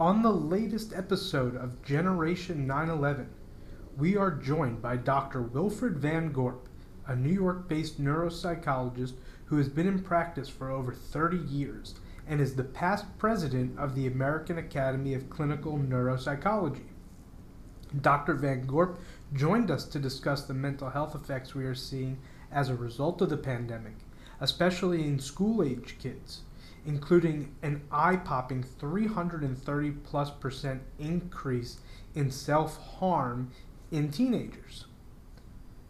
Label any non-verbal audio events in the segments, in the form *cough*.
On the latest episode of Generation 911, we are joined by Dr. Wilfred Van Gorp, a New York based neuropsychologist who has been in practice for over 30 years and is the past president of the American Academy of Clinical Neuropsychology. Dr. Van Gorp joined us to discuss the mental health effects we are seeing as a result of the pandemic, especially in school age kids including an eye popping 330 plus percent increase in self harm in teenagers.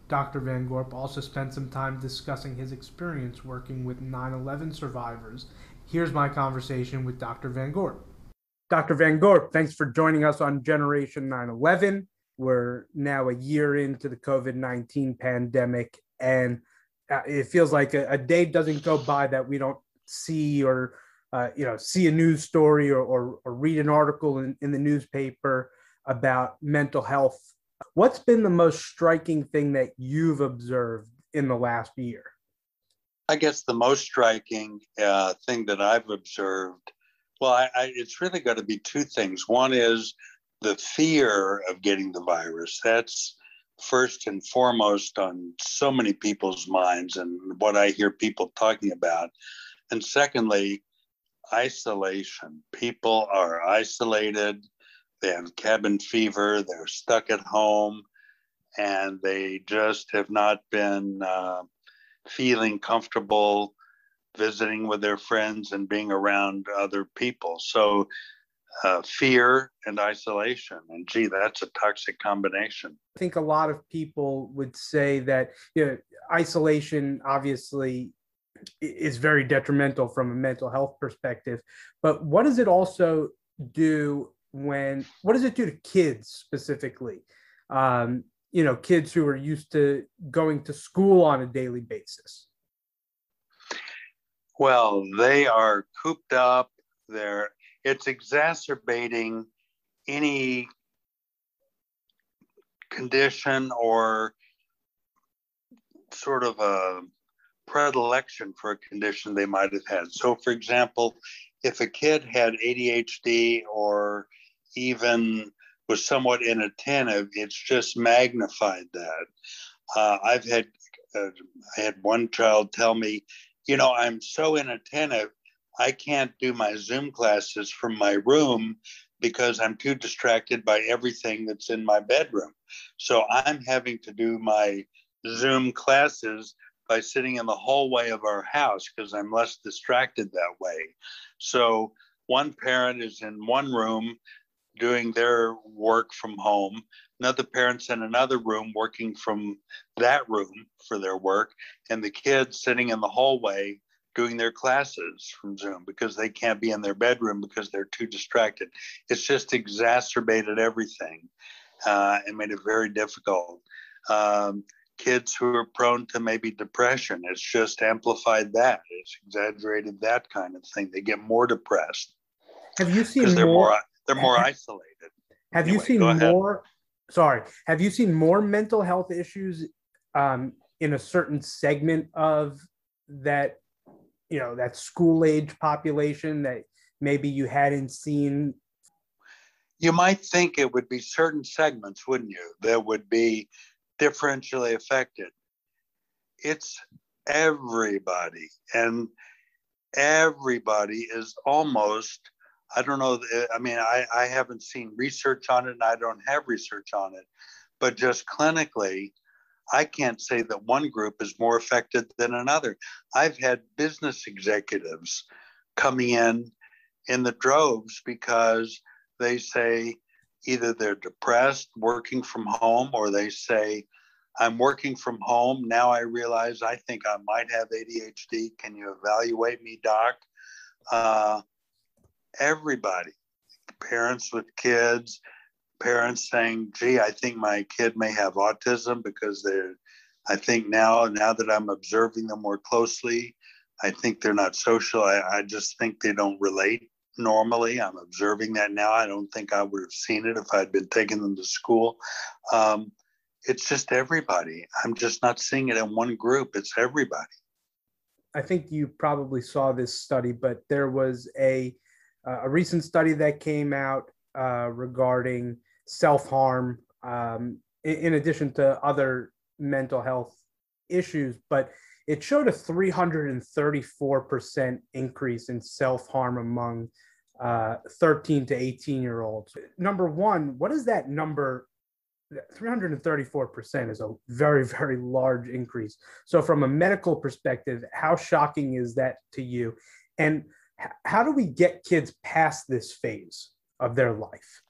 Dr. Van Gorp also spent some time discussing his experience working with 9 11 survivors. Here's my conversation with Dr. Van Gorp. Dr. Van Gorp, thanks for joining us on Generation 9 11. We're now a year into the COVID 19 pandemic, and uh, it feels like a, a day doesn't go by that we don't see or uh, you know see a news story or, or, or read an article in, in the newspaper about mental health. What's been the most striking thing that you've observed in the last year? I guess the most striking uh, thing that i've observed well I, I, it's really got to be two things. One is the fear of getting the virus. That's first and foremost on so many people's minds and what i hear people talking about and secondly, isolation. People are isolated, they have cabin fever, they're stuck at home, and they just have not been uh, feeling comfortable visiting with their friends and being around other people. So, uh, fear and isolation. And gee, that's a toxic combination. I think a lot of people would say that you know, isolation obviously is very detrimental from a mental health perspective. But what does it also do when, what does it do to kids specifically? Um, you know, kids who are used to going to school on a daily basis? Well, they are cooped up. They're, it's exacerbating any condition or sort of a predilection for a condition they might have had. So, for example, if a kid had ADHD or even was somewhat inattentive, it's just magnified that. Uh, I've had uh, I had one child tell me, you know, I'm so inattentive, I can't do my Zoom classes from my room because I'm too distracted by everything that's in my bedroom. So I'm having to do my Zoom classes by sitting in the hallway of our house because I'm less distracted that way. So one parent is in one room doing their work from home. Another parent's in another room working from that room for their work, and the kids sitting in the hallway doing their classes from Zoom because they can't be in their bedroom because they're too distracted. It's just exacerbated everything uh, and made it very difficult. Um, kids who are prone to maybe depression. It's just amplified that. It's exaggerated that kind of thing. They get more depressed. Have you seen they're more, they're more *laughs* isolated. Have anyway, you seen more? Sorry, have you seen more mental health issues um, in a certain segment of that? You know, that school age population that maybe you hadn't seen. You might think it would be certain segments, wouldn't you? There would be differentially affected. It's everybody. And everybody is almost, I don't know, I mean, I, I haven't seen research on it and I don't have research on it, but just clinically, I can't say that one group is more affected than another. I've had business executives coming in in the droves because they say, either they're depressed working from home or they say i'm working from home. Now i realize i think i might have adhd can you evaluate me doc? Uh, everybody parents with kids parents saying gee i think my kid may have autism because they're i think now now that i'm observing them more closely i think they're not social. I, I just think they don't relate normally. I'm observing that now. I don't think I would have seen it if I'd been taking them to school. Um, it's just everybody. I'm just not seeing it in one group. It's everybody. I think you probably saw this study, but there was a uh, a recent study that came out uh, regarding self harm, um, in, in, addition to other mental health issues, but it showed a 334% increase in self harm among uh, 13 to 18 year olds. Number one, what is that number 334% is a very, very large increase. So, from a medical perspective, how shocking is that to you? And how do we get kids past this phase of their life?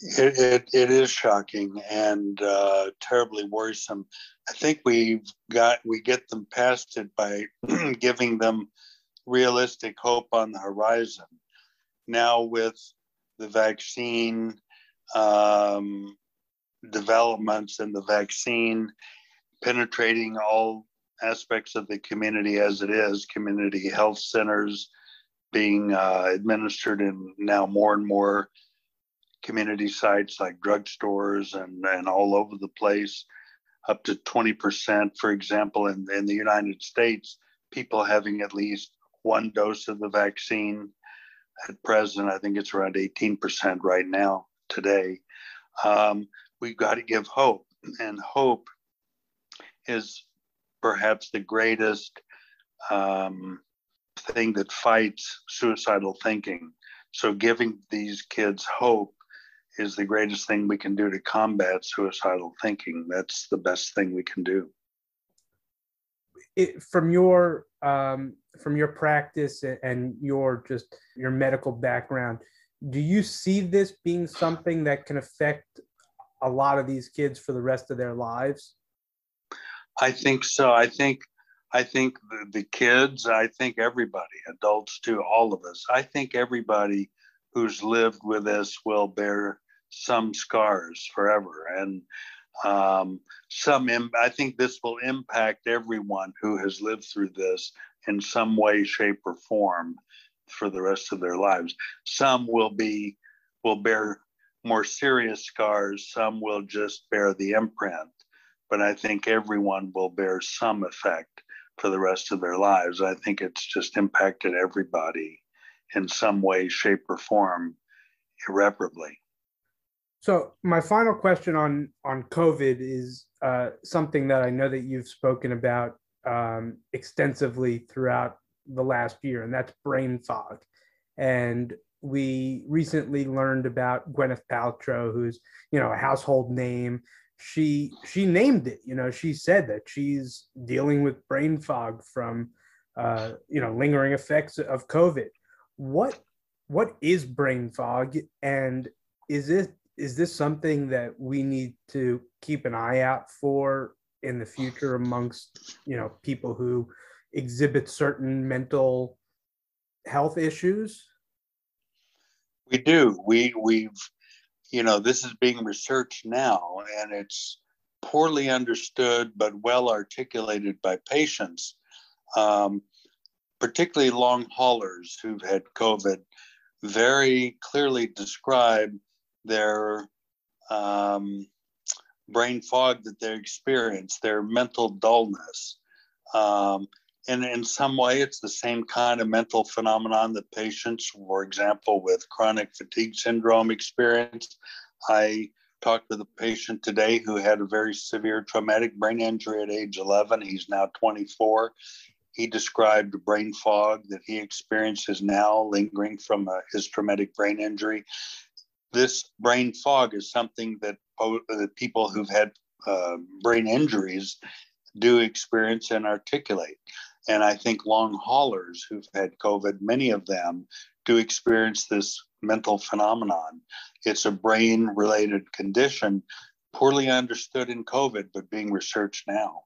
It, it, it is shocking and uh, terribly worrisome. I think we've got we get them past it by *clears throat* giving them realistic hope on the horizon. Now with the vaccine, um, developments and the vaccine, penetrating all aspects of the community as it is, community health centers being uh, administered in now more and more community sites like drugstores and, and all over the place, up to 20%, for example, in, in the United States, people having at least one dose of the vaccine. At present, I think it's around 18% right now today. Um, we've got to give hope. And hope is perhaps the greatest um, thing that fights suicidal thinking. So, giving these kids hope is the greatest thing we can do to combat suicidal thinking. That's the best thing we can do. It, from your um, from your practice and your just your medical background, do you see this being something that can affect a lot of these kids for the rest of their lives? I think so. I think I think the, the kids, I think everybody, adults too, all of us. I think everybody who's lived with this will bear some scars forever and um, some Im- i think this will impact everyone who has lived through this in some way shape or form for the rest of their lives some will be will bear more serious scars, some will just bear the imprint. But I think everyone will bear some effect for the rest of their lives. I think it's just impacted everybody in some way, shape, or form irreparably. So my final question on on COVID is uh, something that I know that you've spoken about um, extensively throughout the last year, and that's brain fog. And we recently learned about Gwyneth Paltrow, who's you know a household name. She she named it. You know, she said that she's dealing with brain fog from uh, you know lingering effects of COVID. What what is brain fog, and is it is this something that we need to keep an eye out for in the future amongst you know people who exhibit certain mental health issues we do. We we've you know this is being researched now, and it's poorly understood but well articulated by patients, um, particularly long haulers who've had COVID. Very clearly describe their um, brain fog that they experience, their mental dullness. Um, and in some way, it's the same kind of mental phenomenon that patients, for example, with chronic fatigue syndrome experience. I talked with a patient today who had a very severe traumatic brain injury at age 11. He's now 24. He described brain fog that he experiences now lingering from uh, his traumatic brain injury. This brain fog is something that, that people who've had uh, brain injuries do experience and articulate. And I think long haulers who've had COVID, many of them do experience this mental phenomenon. It's a brain related condition poorly understood in COVID, but being researched now.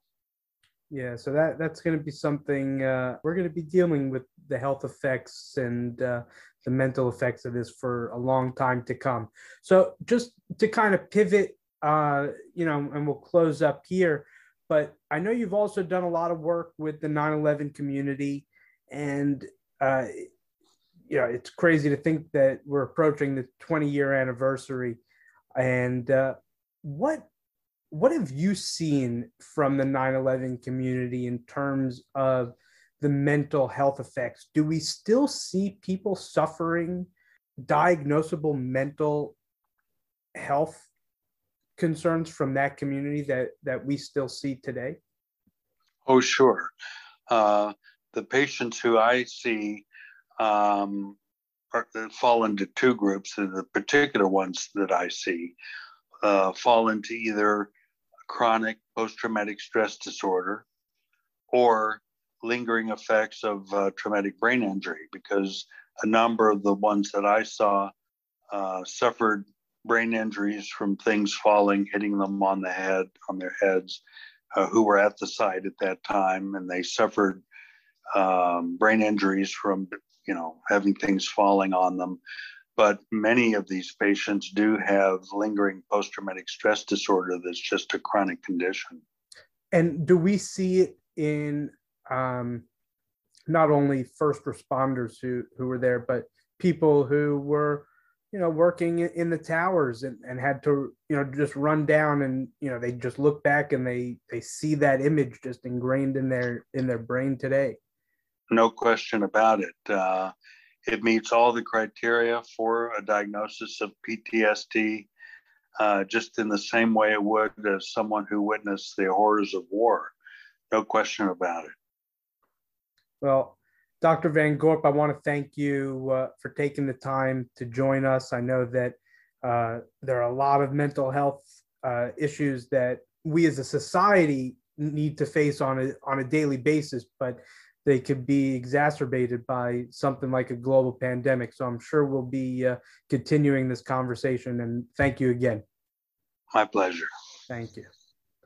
Yeah, so that that's going to be something uh, we're going to be dealing with the health effects and uh, the mental effects of this for a long time to come. So just to kind of pivot, uh, you know, and we'll close up here but I know you've also done a lot of work with the 9/11 community, and uh, you know it's crazy to think that we're approaching the 20 year anniversary. And uh, what what have you seen from the 9/11 community in terms of the mental health effects, do we still see people suffering diagnosable mental health concerns from that community that that we still see today? Oh, sure. Uh, the patients who I see um, are, fall into two groups. and The particular ones that I see uh, fall into either chronic post-traumatic stress disorder or lingering effects of uh, traumatic brain injury because a number of the ones that I saw uh, suffered brain injuries from things falling, hitting them on the head, on their heads, uh, who were at the site at that time, and they suffered um, brain injuries from, you know, having things falling on them. But many of these patients do have lingering post-traumatic stress disorder that's just a chronic condition. And do we see it in um, not only first responders who who were there, but people who were you know working in the towers and, and had to you know just run down and you know they just look back and they they see that image just ingrained in their in their brain today. No question about it. Uh, it meets all the criteria for a diagnosis of ptsd uh, just in the same way it would as someone who witnessed the horrors of war. No question about it well Dr. Van Gorp, I want to thank you uh, for taking the time to join us. I know that uh, there are a lot of mental health uh, issues that we as a society need to face on a on a daily basis, but they could be exacerbated by something like a global pandemic. So I'm sure we'll be uh, continuing this conversation. And thank you again. My pleasure. Thank you.